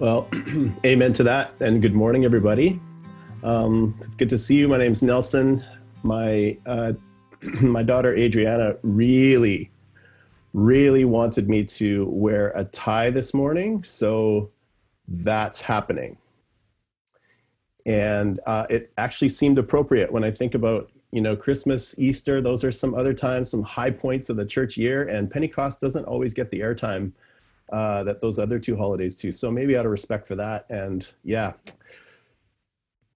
Well, amen to that, and good morning, everybody. Um, it's good to see you. My name's Nelson. My uh, my daughter Adriana really, really wanted me to wear a tie this morning, so that's happening. And uh, it actually seemed appropriate when I think about you know Christmas, Easter. Those are some other times, some high points of the church year, and Pentecost doesn't always get the airtime uh, that those other two holidays too. So maybe out of respect for that, and yeah,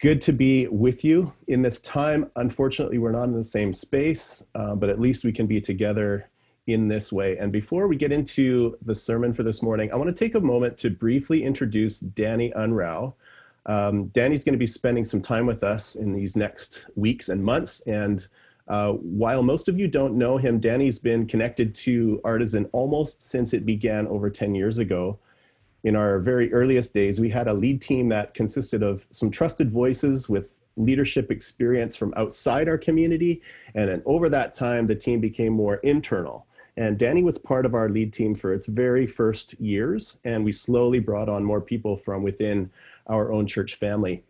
good to be with you in this time. Unfortunately, we're not in the same space, uh, but at least we can be together in this way. And before we get into the sermon for this morning, I want to take a moment to briefly introduce Danny Unrau. Um, Danny's going to be spending some time with us in these next weeks and months. And uh, while most of you don't know him, Danny's been connected to Artisan almost since it began over 10 years ago in our very earliest days, we had a lead team that consisted of some trusted voices with leadership experience from outside our community. And then over that time, the team became more internal. And Danny was part of our lead team for its very first years. And we slowly brought on more people from within our own church family.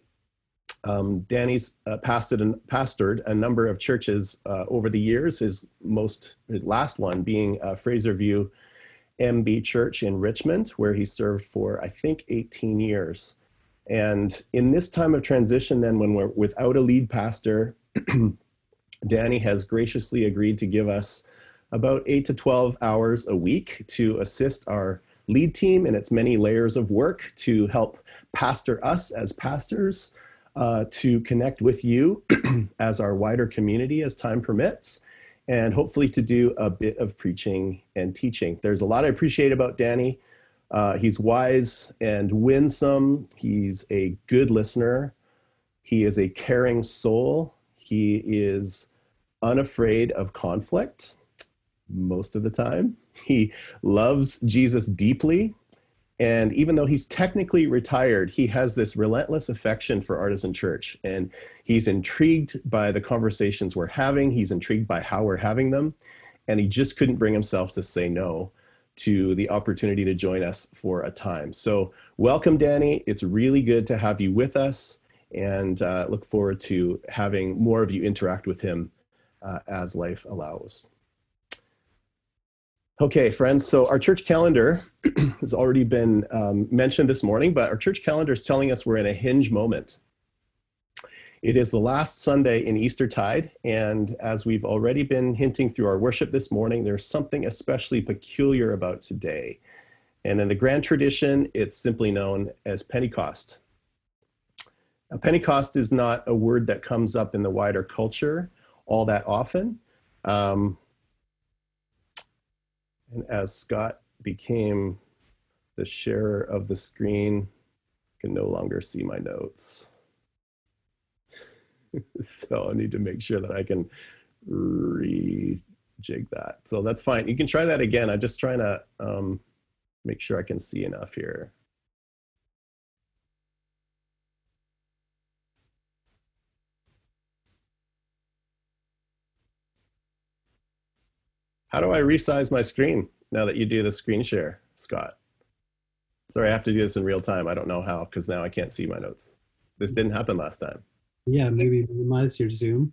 Um, Danny's uh, pastored, and, pastored a number of churches uh, over the years, his most his last one being uh, Fraserview MB Church in Richmond, where he served for, I think, 18 years. And in this time of transition, then, when we're without a lead pastor, Danny has graciously agreed to give us about 8 to 12 hours a week to assist our lead team in its many layers of work to help pastor us as pastors, uh, to connect with you as our wider community as time permits, and hopefully to do a bit of preaching and teaching. There's a lot I appreciate about Danny. Uh, he's wise and winsome. He's a good listener. He is a caring soul. He is unafraid of conflict most of the time. He loves Jesus deeply and even though he's technically retired, he has this relentless affection for Artisan Church. And he's intrigued by the conversations we're having, he's intrigued by how we're having them. And he just couldn't bring himself to say no to the opportunity to join us for a time. So, welcome, Danny. It's really good to have you with us and uh, look forward to having more of you interact with him uh, as life allows. Okay, friends, so our church calendar has already been um, mentioned this morning, but our church calendar is telling us we're in a hinge moment. It is the last Sunday in Eastertide, and as we've already been hinting through our worship this morning, there's something especially peculiar about today. And in the grand tradition, it's simply known as Pentecost. Now, Pentecost is not a word that comes up in the wider culture all that often. Um, and as Scott became the sharer of the screen, I can no longer see my notes. so I need to make sure that I can rejig that. So that's fine. You can try that again. I'm just trying to um, make sure I can see enough here. How do I resize my screen now that you do the screen share, Scott? Sorry, I have to do this in real time. I don't know how because now I can't see my notes. This didn't happen last time. Yeah, maybe minimize your Zoom.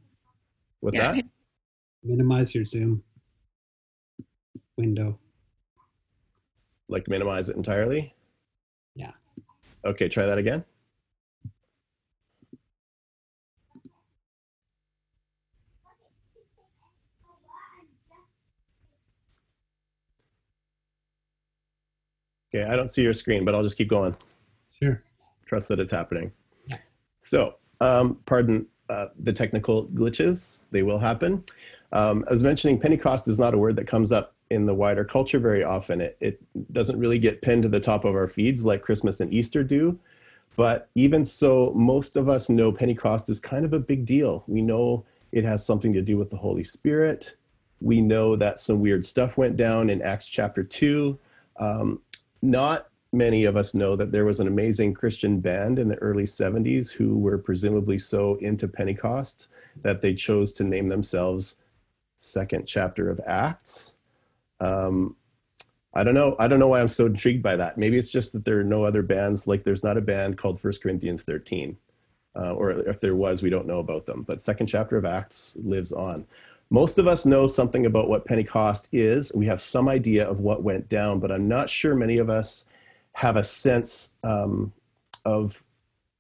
What's yeah. that? Minimize your Zoom window. Like minimize it entirely? Yeah. Okay, try that again. Okay, I don't see your screen, but I'll just keep going. Sure. Trust that it's happening. So, um, pardon uh, the technical glitches, they will happen. Um, I was mentioning Pentecost is not a word that comes up in the wider culture very often. It, it doesn't really get pinned to the top of our feeds like Christmas and Easter do. But even so, most of us know Pentecost is kind of a big deal. We know it has something to do with the Holy Spirit. We know that some weird stuff went down in Acts chapter 2. Um, not many of us know that there was an amazing Christian band in the early 70s who were presumably so into Pentecost that they chose to name themselves Second Chapter of Acts. Um, I don't know. I don't know why I'm so intrigued by that. Maybe it's just that there are no other bands. Like there's not a band called First Corinthians 13, uh, or if there was, we don't know about them. But second chapter of Acts lives on. Most of us know something about what Pentecost is. We have some idea of what went down, but I'm not sure many of us have a sense um, of,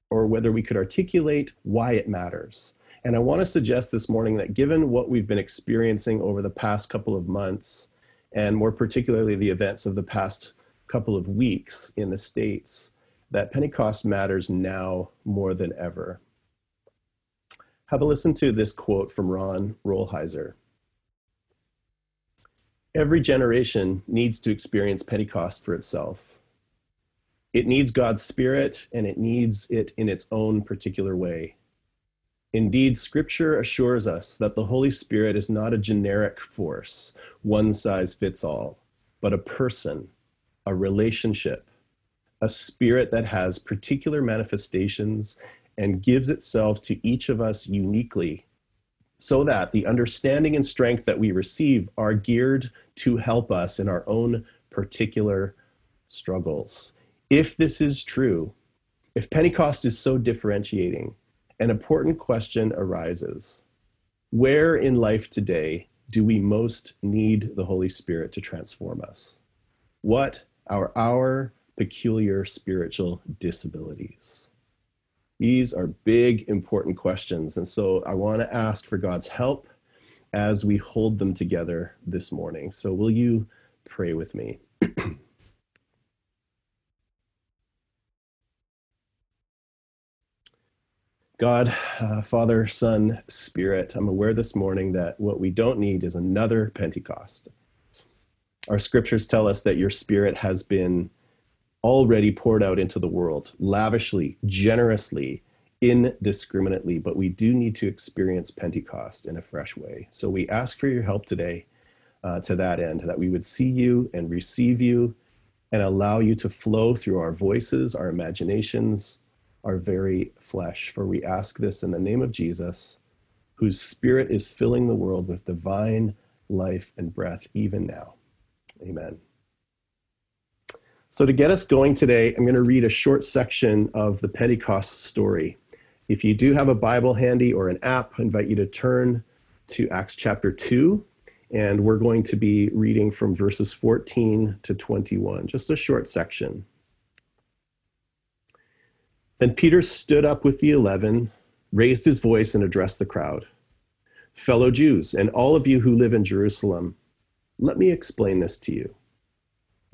or whether we could articulate why it matters. And I want to suggest this morning that given what we've been experiencing over the past couple of months, and more particularly the events of the past couple of weeks in the States, that Pentecost matters now more than ever. Have a listen to this quote from Ron Rolheiser. Every generation needs to experience Pentecost for itself. It needs God's Spirit and it needs it in its own particular way. Indeed, Scripture assures us that the Holy Spirit is not a generic force, one size fits all, but a person, a relationship, a spirit that has particular manifestations and gives itself to each of us uniquely so that the understanding and strength that we receive are geared to help us in our own particular struggles. If this is true, if Pentecost is so differentiating, an important question arises. Where in life today do we most need the Holy Spirit to transform us? What are our peculiar spiritual disabilities? These are big, important questions. And so I want to ask for God's help as we hold them together this morning. So, will you pray with me? God, uh, Father, Son, Spirit, I'm aware this morning that what we don't need is another Pentecost. Our scriptures tell us that your Spirit has been already poured out into the world, lavishly, generously, indiscriminately, but we do need to experience Pentecost in a fresh way. So we ask for your help today uh, to that end, that we would see you and receive you and allow you to flow through our voices, our imaginations, our very flesh. For we ask this in the name of Jesus, whose spirit is filling the world with divine life and breath even now. Amen. So, to get us going today, I'm going to read a short section of the Pentecost story. If you do have a Bible handy or an app, I invite you to turn to Acts chapter 2, and we're going to be reading from verses 14 to 21, just a short section. Then Peter stood up with the eleven, raised his voice, and addressed the crowd Fellow Jews, and all of you who live in Jerusalem, let me explain this to you.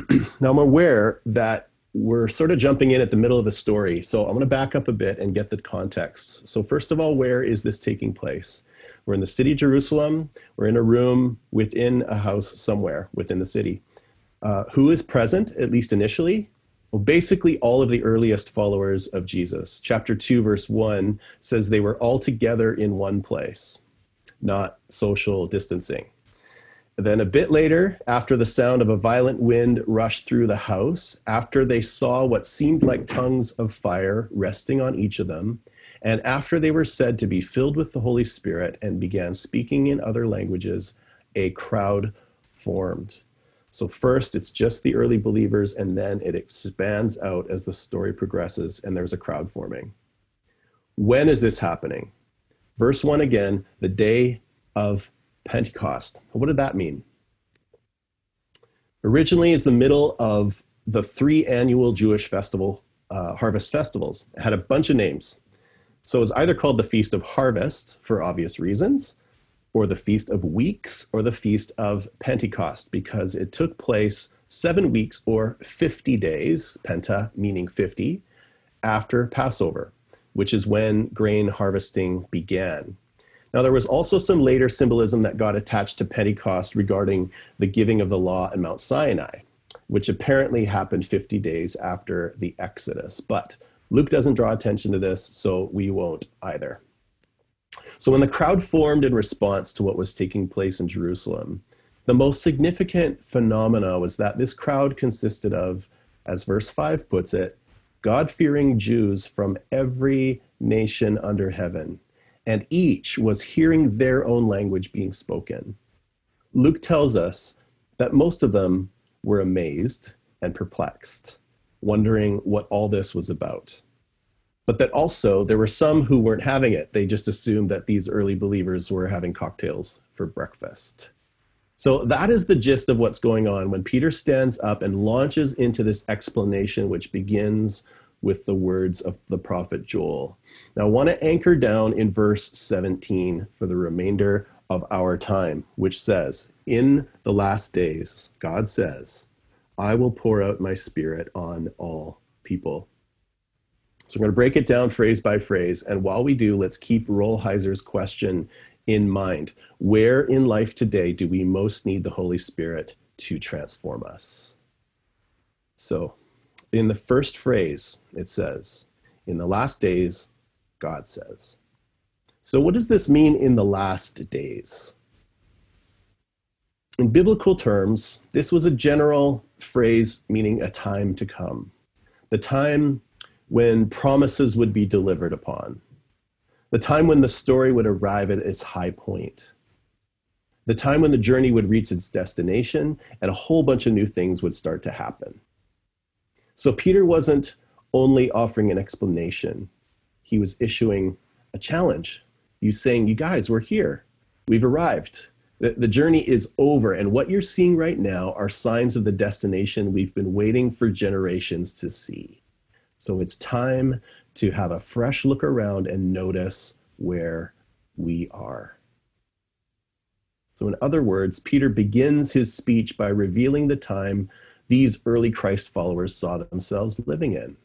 now, I'm aware that we're sort of jumping in at the middle of the story. So I'm going to back up a bit and get the context. So, first of all, where is this taking place? We're in the city of Jerusalem. We're in a room within a house somewhere within the city. Uh, who is present, at least initially? Well, basically, all of the earliest followers of Jesus. Chapter 2, verse 1 says they were all together in one place, not social distancing. Then a bit later, after the sound of a violent wind rushed through the house, after they saw what seemed like tongues of fire resting on each of them, and after they were said to be filled with the Holy Spirit and began speaking in other languages, a crowd formed. So, first, it's just the early believers, and then it expands out as the story progresses, and there's a crowd forming. When is this happening? Verse 1 again, the day of Pentecost. What did that mean? Originally, it's the middle of the three annual Jewish festival uh, harvest festivals. It had a bunch of names. So it was either called the Feast of Harvest for obvious reasons, or the Feast of Weeks, or the Feast of Pentecost, because it took place seven weeks or 50 days, penta meaning 50, after Passover, which is when grain harvesting began. Now, there was also some later symbolism that got attached to Pentecost regarding the giving of the law in Mount Sinai, which apparently happened 50 days after the Exodus. But Luke doesn't draw attention to this, so we won't either. So, when the crowd formed in response to what was taking place in Jerusalem, the most significant phenomena was that this crowd consisted of, as verse 5 puts it, God fearing Jews from every nation under heaven, and each was hearing their own language being spoken. Luke tells us that most of them were amazed and perplexed, wondering what all this was about. But that also there were some who weren't having it. They just assumed that these early believers were having cocktails for breakfast. So that is the gist of what's going on when Peter stands up and launches into this explanation, which begins with the words of the prophet Joel. Now, I want to anchor down in verse 17 for the remainder of our time, which says, In the last days, God says, I will pour out my spirit on all people. So I'm going to break it down phrase by phrase. And while we do, let's keep Rolheiser's question in mind. Where in life today do we most need the Holy Spirit to transform us? So, in the first phrase, it says, In the last days, God says. So, what does this mean in the last days? In biblical terms, this was a general phrase meaning a time to come, the time when promises would be delivered upon, the time when the story would arrive at its high point, the time when the journey would reach its destination and a whole bunch of new things would start to happen. So Peter wasn't only offering an explanation, he was issuing a challenge. He's saying, You guys, we're here. We've arrived. The, the journey is over. And what you're seeing right now are signs of the destination we've been waiting for generations to see. So it's time to have a fresh look around and notice where we are. So, in other words, Peter begins his speech by revealing the time these early Christ followers saw themselves living in.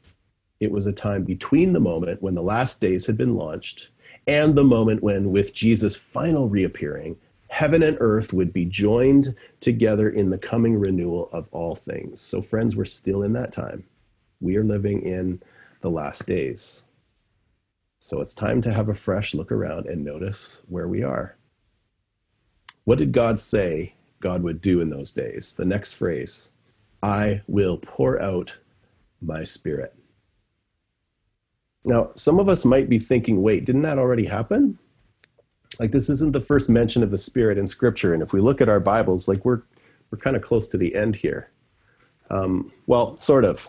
It was a time between the moment when the last days had been launched and the moment when, with Jesus' final reappearing, heaven and earth would be joined together in the coming renewal of all things. So, friends, we're still in that time. We are living in the last days. So, it's time to have a fresh look around and notice where we are. What did God say God would do in those days? The next phrase I will pour out my spirit. Now, some of us might be thinking, wait, didn't that already happen? Like this isn't the first mention of the spirit in scripture. And if we look at our Bibles, like we're we're kind of close to the end here. Um, well, sort of.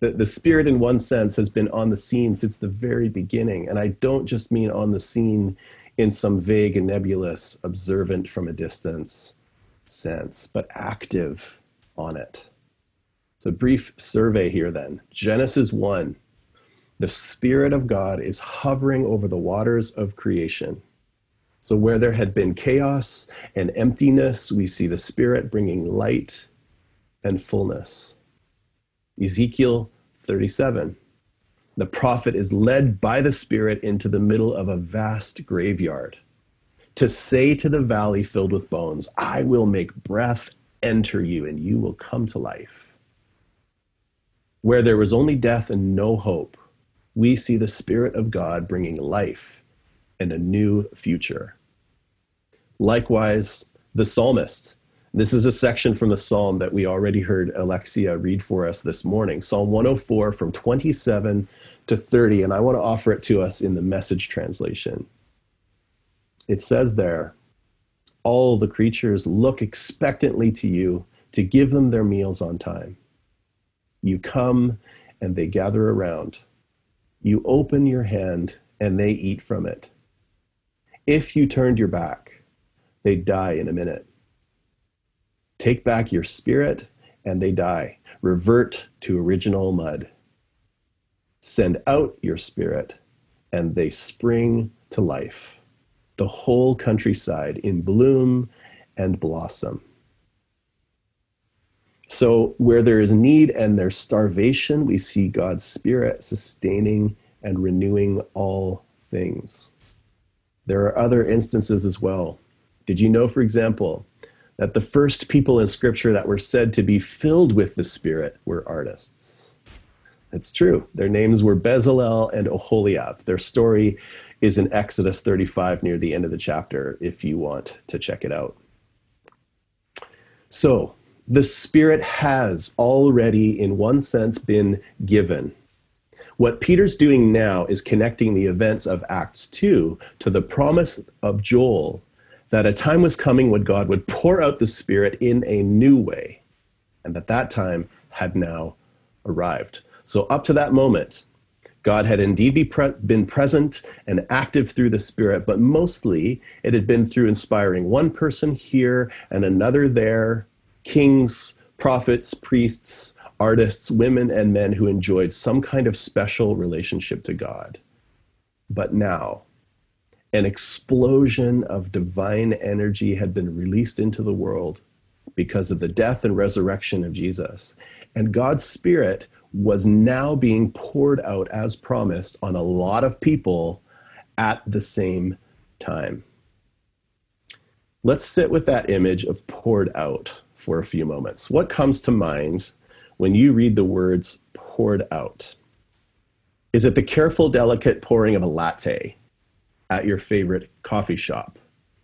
The, the spirit in one sense has been on the scene since the very beginning. And I don't just mean on the scene in some vague and nebulous, observant from a distance sense, but active on it. So, brief survey here then. Genesis 1 the Spirit of God is hovering over the waters of creation. So, where there had been chaos and emptiness, we see the Spirit bringing light and fullness. Ezekiel 37. The prophet is led by the Spirit into the middle of a vast graveyard to say to the valley filled with bones, I will make breath enter you, and you will come to life. Where there was only death and no hope, we see the Spirit of God bringing life and a new future. Likewise, the psalmist. This is a section from the psalm that we already heard Alexia read for us this morning Psalm 104 from 27 to 30, and I want to offer it to us in the message translation. It says there, All the creatures look expectantly to you to give them their meals on time. You come and they gather around you open your hand and they eat from it. If you turned your back, they'd die in a minute. Take back your spirit and they die. Revert to original mud. Send out your spirit, and they spring to life. The whole countryside in bloom and blossom. So, where there is need and there's starvation, we see God's Spirit sustaining and renewing all things. There are other instances as well. Did you know, for example, that the first people in Scripture that were said to be filled with the Spirit were artists? It's true. Their names were Bezalel and Oholiab. Their story is in Exodus 35 near the end of the chapter if you want to check it out. So, the Spirit has already, in one sense, been given. What Peter's doing now is connecting the events of Acts 2 to the promise of Joel that a time was coming when God would pour out the Spirit in a new way, and that that time had now arrived. So, up to that moment, God had indeed be pre- been present and active through the Spirit, but mostly it had been through inspiring one person here and another there, kings, prophets, priests, artists, women, and men who enjoyed some kind of special relationship to God. But now, an explosion of divine energy had been released into the world because of the death and resurrection of Jesus. And God's Spirit was now being poured out as promised on a lot of people at the same time. Let's sit with that image of poured out for a few moments. What comes to mind when you read the words poured out? Is it the careful, delicate pouring of a latte at your favorite coffee shop?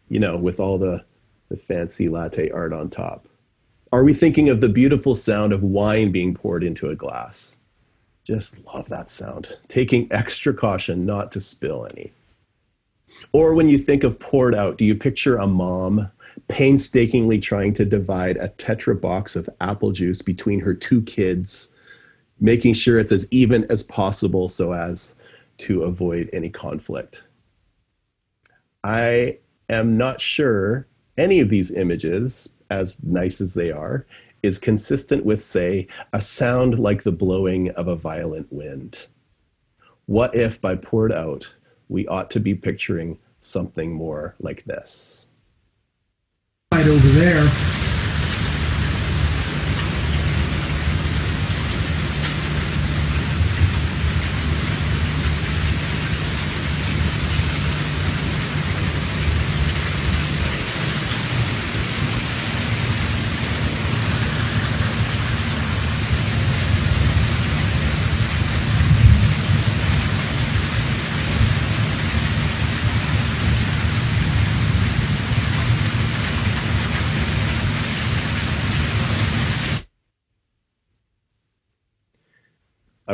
You know, with all the, the fancy latte art on top. Are we thinking of the beautiful sound of wine being poured into a glass? Just love that sound. Taking extra caution not to spill any. Or when you think of poured out, do you picture a mom painstakingly trying to divide a tetra box of apple juice between her two kids, making sure it's as even as possible so as to avoid any conflict? I am not sure any of these images as nice as they are, is consistent with, say, a sound like the blowing of a violent wind. What if, by poured out, we ought to be picturing something more like this? Over there.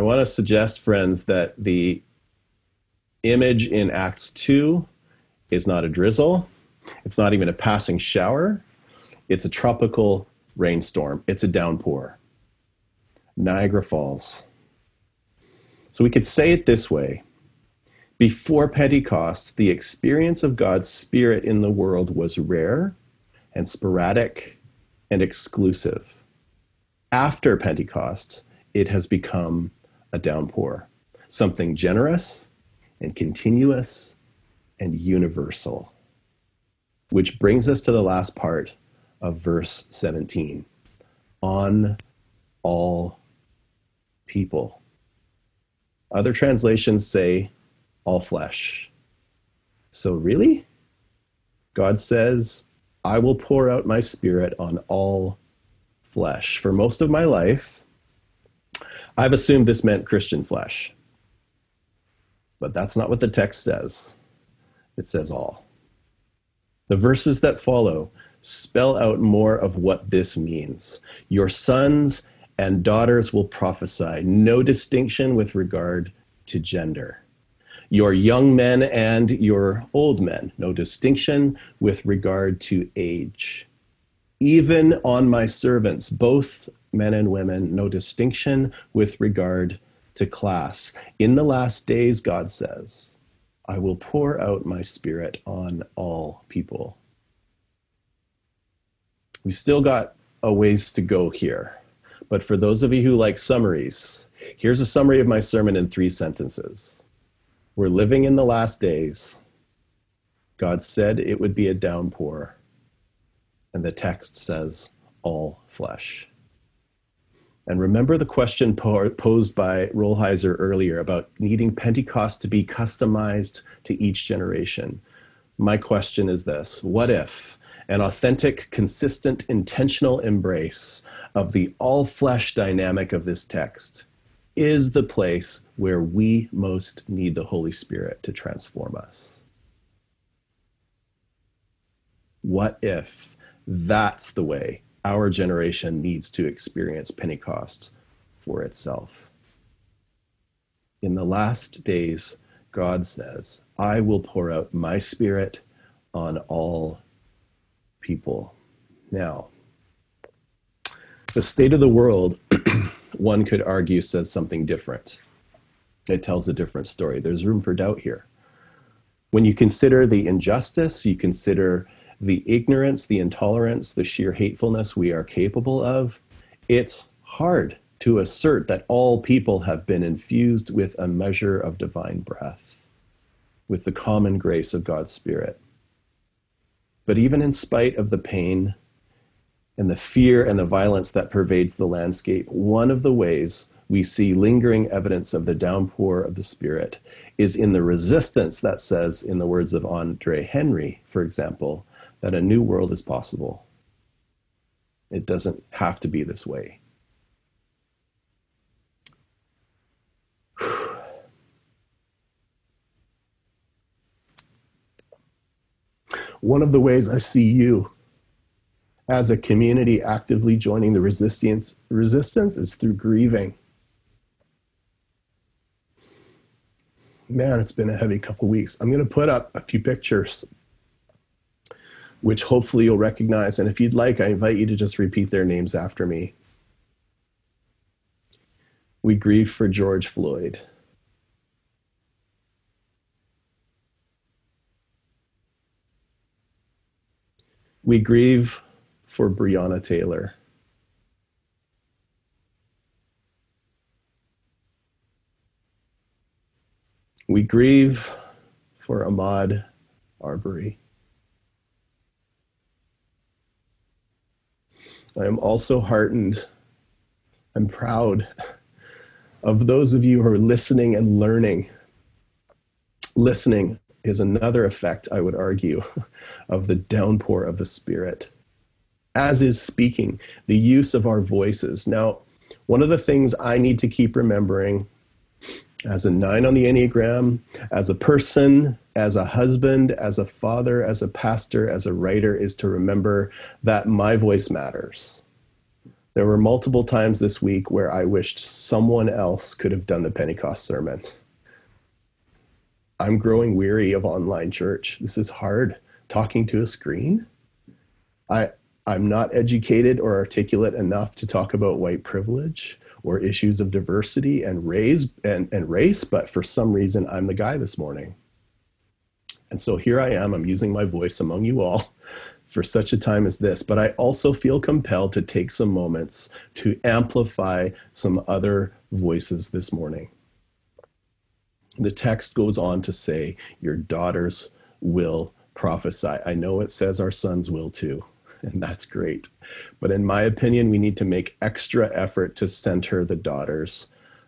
Want to suggest, friends, that the image in Acts 2 is not a drizzle, it's not even a passing shower, it's a tropical rainstorm, it's a downpour. Niagara Falls. So we could say it this way Before Pentecost, the experience of God's Spirit in the world was rare and sporadic and exclusive. After Pentecost, it has become a downpour, something generous and continuous and universal. Which brings us to the last part of verse 17 on all people. Other translations say all flesh. So, really? God says, I will pour out my spirit on all flesh. For most of my life, I've assumed this meant Christian flesh. But that's not what the text says. It says all. The verses that follow spell out more of what this means. Your sons and daughters will prophesy, no distinction with regard to gender. Your young men and your old men, no distinction with regard to age. Even on my servants, both men and women, no distinction with regard to class. In the last days, God says, I will pour out my spirit on all people. We still got a ways to go here. But for those of you who like summaries, here's a summary of my sermon in three sentences. We're living in the last days. God said it would be a downpour. And the text says, all flesh. And remember the question po- posed by Rolheiser earlier about needing Pentecost to be customized to each generation. My question is this What if an authentic, consistent, intentional embrace of the all flesh dynamic of this text is the place where we most need the Holy Spirit to transform us? What if that's the way our generation needs to experience Pentecost for itself. In the last days, God says, I will pour out my spirit on all people. Now, the state of the world, one could argue, says something different. It tells a different story. There's room for doubt here. When you consider the injustice, you consider the ignorance, the intolerance, the sheer hatefulness we are capable of, it's hard to assert that all people have been infused with a measure of divine breath, with the common grace of God's Spirit. But even in spite of the pain and the fear and the violence that pervades the landscape, one of the ways we see lingering evidence of the downpour of the Spirit is in the resistance that says, in the words of Andre Henry, for example, that a new world is possible. It doesn't have to be this way. One of the ways I see you as a community actively joining the resistance, resistance is through grieving. Man, it's been a heavy couple weeks. I'm going to put up a few pictures which hopefully you'll recognize. And if you'd like, I invite you to just repeat their names after me. We grieve for George Floyd. We grieve for Breonna Taylor. We grieve for Ahmaud Arbery. I am also heartened I'm proud of those of you who are listening and learning. Listening is another effect, I would argue, of the downpour of the Spirit, as is speaking, the use of our voices. Now, one of the things I need to keep remembering as a nine on the Enneagram, as a person, as a husband, as a father, as a pastor, as a writer, is to remember that my voice matters. There were multiple times this week where I wished someone else could have done the Pentecost sermon. I'm growing weary of online church. This is hard talking to a screen. I, I'm not educated or articulate enough to talk about white privilege or issues of diversity and race and, and race, but for some reason I'm the guy this morning. And so here I am, I'm using my voice among you all for such a time as this, but I also feel compelled to take some moments to amplify some other voices this morning. The text goes on to say, Your daughters will prophesy. I know it says our sons will too, and that's great. But in my opinion, we need to make extra effort to center the daughters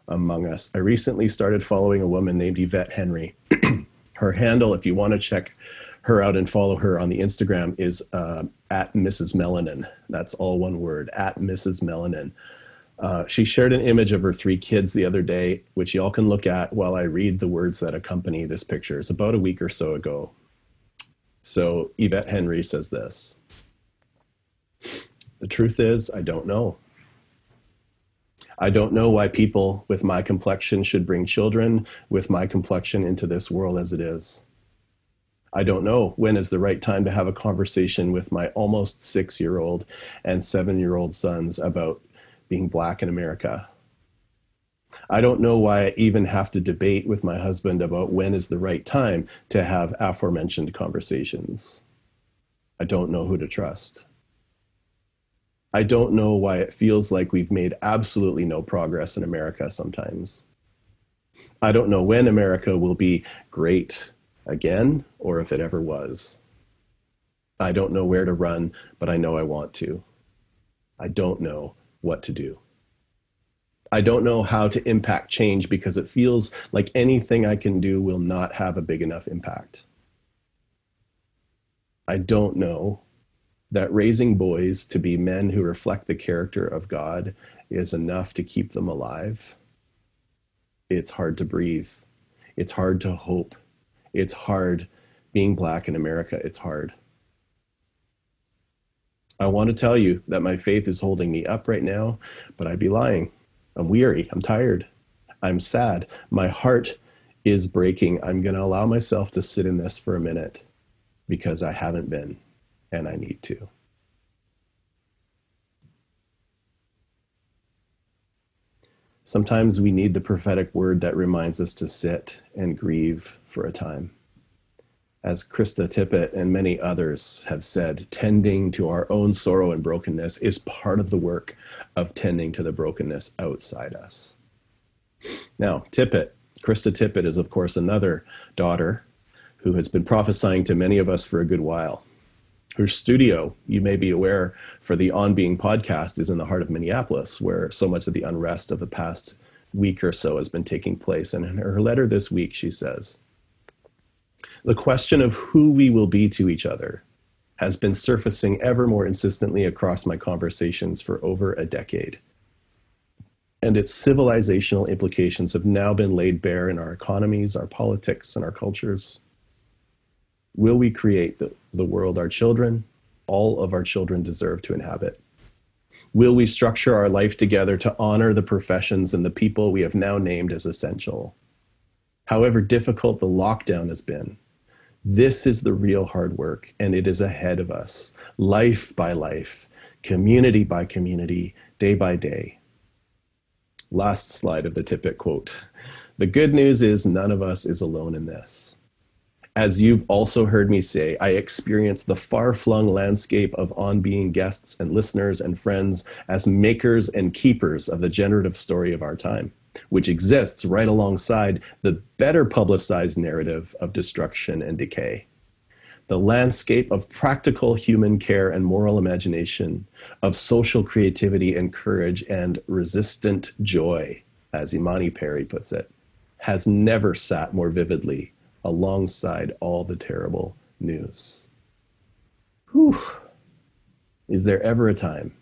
among us. I recently started following a woman named Yvette Henry. her handle, if you want to check her out and follow her on the Instagram, is uh, at Mrs. Melanin. That's all one word, at Mrs. Melanin. Uh, she shared an image of her three kids the other day, which y'all can look at while I read the words that accompany this picture. It's about a week or so ago. So Yvette Henry says this The truth is, I don't know. I don't know why people with my complexion should bring children with my complexion into this world as it is. I don't know when is the right time to have a conversation with my almost six year old and seven year old sons about being black in America. I don't know why I even have to debate with my husband about when is the right time to have aforementioned conversations. I don't know who to trust. I don't know why it feels like we've made absolutely no progress in America sometimes. I don't know when America will be great again or if it ever was. I don't know where to run, but I know I want to. I don't know what to do. I don't know how to impact change because it feels like anything I can do will not have a big enough impact. I don't know that raising boys to be men who reflect the character of God is enough to keep them alive. It's hard to breathe. It's hard to hope. It's hard being black in America. It's hard. I want to tell you that my faith is holding me up right now, but I'd be lying. I'm weary. I'm tired. I'm sad. My heart is breaking. I'm going to allow myself to sit in this for a minute because I haven't been and I need to. Sometimes we need the prophetic word that reminds us to sit and grieve for a time. As Krista Tippett and many others have said, tending to our own sorrow and brokenness is part of the work of tending to the brokenness outside us. Now, Tippett, Krista Tippett is, of course, another daughter who has been prophesying to many of us for a good while. Her studio, you may be aware, for the On Being podcast is in the heart of Minneapolis, where so much of the unrest of the past week or so has been taking place. And in her letter this week, she says, The question of who we will be to each other has been surfacing ever more insistently across my conversations for over a decade. And its civilizational implications have now been laid bare in our economies, our politics, and our cultures. Will we create the, the world our children, all of our children deserve to inhabit? Will we structure our life together to honor the professions and the people we have now named as essential? However difficult the lockdown has been, this is the real hard work, and it is ahead of us, life by life, community by community, day by day. Last slide of the Tippett quote. The good news is none of us is alone in this. As you've also heard me say, I experience the far flung landscape of on being guests and listeners and friends as makers and keepers of the generative story of our time, which exists right alongside the better publicized narrative of destruction and decay. The landscape of practical human care and moral imagination, of social creativity and courage and resistant joy, as Imani Perry puts it, has never sat more vividly alongside all the terrible news. Whew. Is there ever a time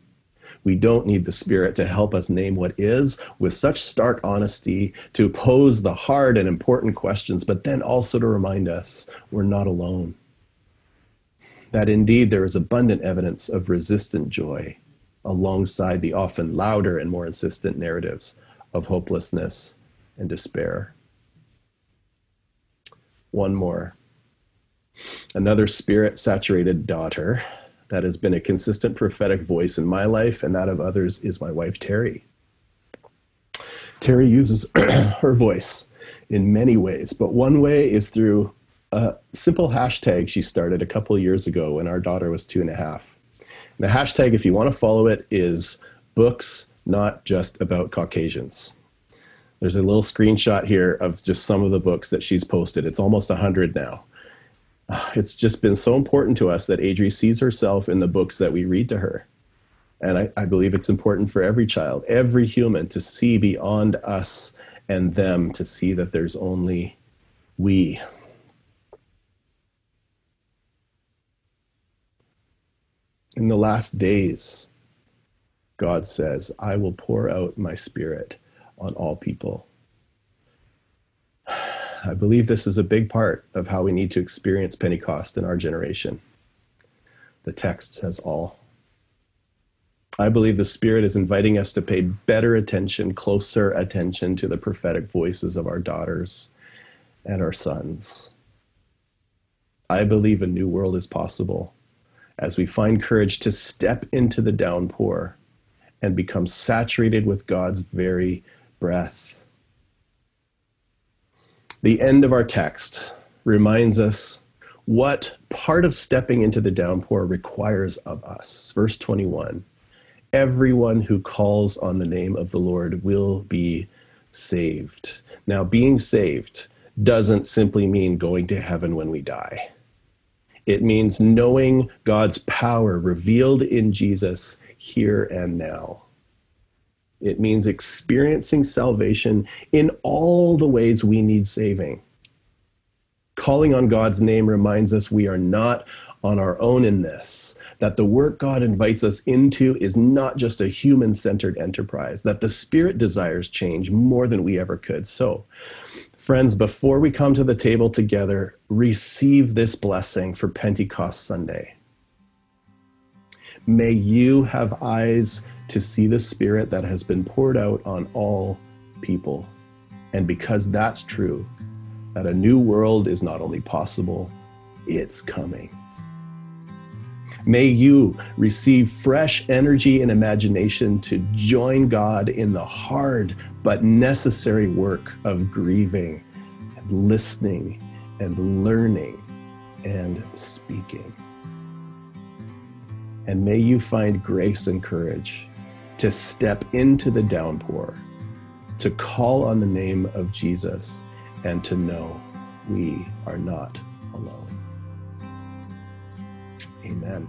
we don't need the Spirit to help us name what is with such stark honesty, to pose the hard and important questions, but then also to remind us we're not alone? That indeed there is abundant evidence of resistant joy alongside the often louder and more insistent narratives of hopelessness and despair one more. Another spirit saturated daughter that has been a consistent prophetic voice in my life and that of others is my wife, Terry. Terry uses her voice in many ways, but one way is through a simple hashtag she started a couple years ago when our daughter was two and a half. the hashtag, if you want to follow it, is books not just about Caucasians. There's a little screenshot here of just some of the books that she's posted. It's almost 100 now. It's just been so important to us that Adri sees herself in the books that we read to her. And I, I believe it's important for every child, every human, to see beyond us and them, to see that there's only we. In the last days, God says, I will pour out my spirit on all people. I believe this is a big part of how we need to experience Pentecost in our generation. The text says all. I believe the Spirit is inviting us to pay better attention, closer attention to the prophetic voices of our daughters and our sons. I believe a new world is possible as we find courage to step into the downpour and become saturated with God's very breath. The end of our text reminds us what part of stepping into the downpour requires of us. Verse 21 everyone who calls on the name of the Lord will be saved. Now, being saved doesn't simply mean going to heaven when we die. It means knowing God's power revealed in Jesus here and now. It means experiencing salvation in all the ways we need saving. Calling on God's name reminds us we are not on our own in this, that the work God invites us into is not just a human centered enterprise, that the Spirit desires change more than we ever could. So, friends, before we come to the table together, receive this blessing for Pentecost Sunday. May you have eyes to see the Spirit that has been poured out on all people. And because that's true, that a new world is not only possible, it's coming. May you receive fresh energy and imagination to join God in the hard but necessary work of grieving and listening and learning and speaking. And may you find grace and courage to step into the downpour, to call on the name of Jesus, and to know we are not alone. Amen.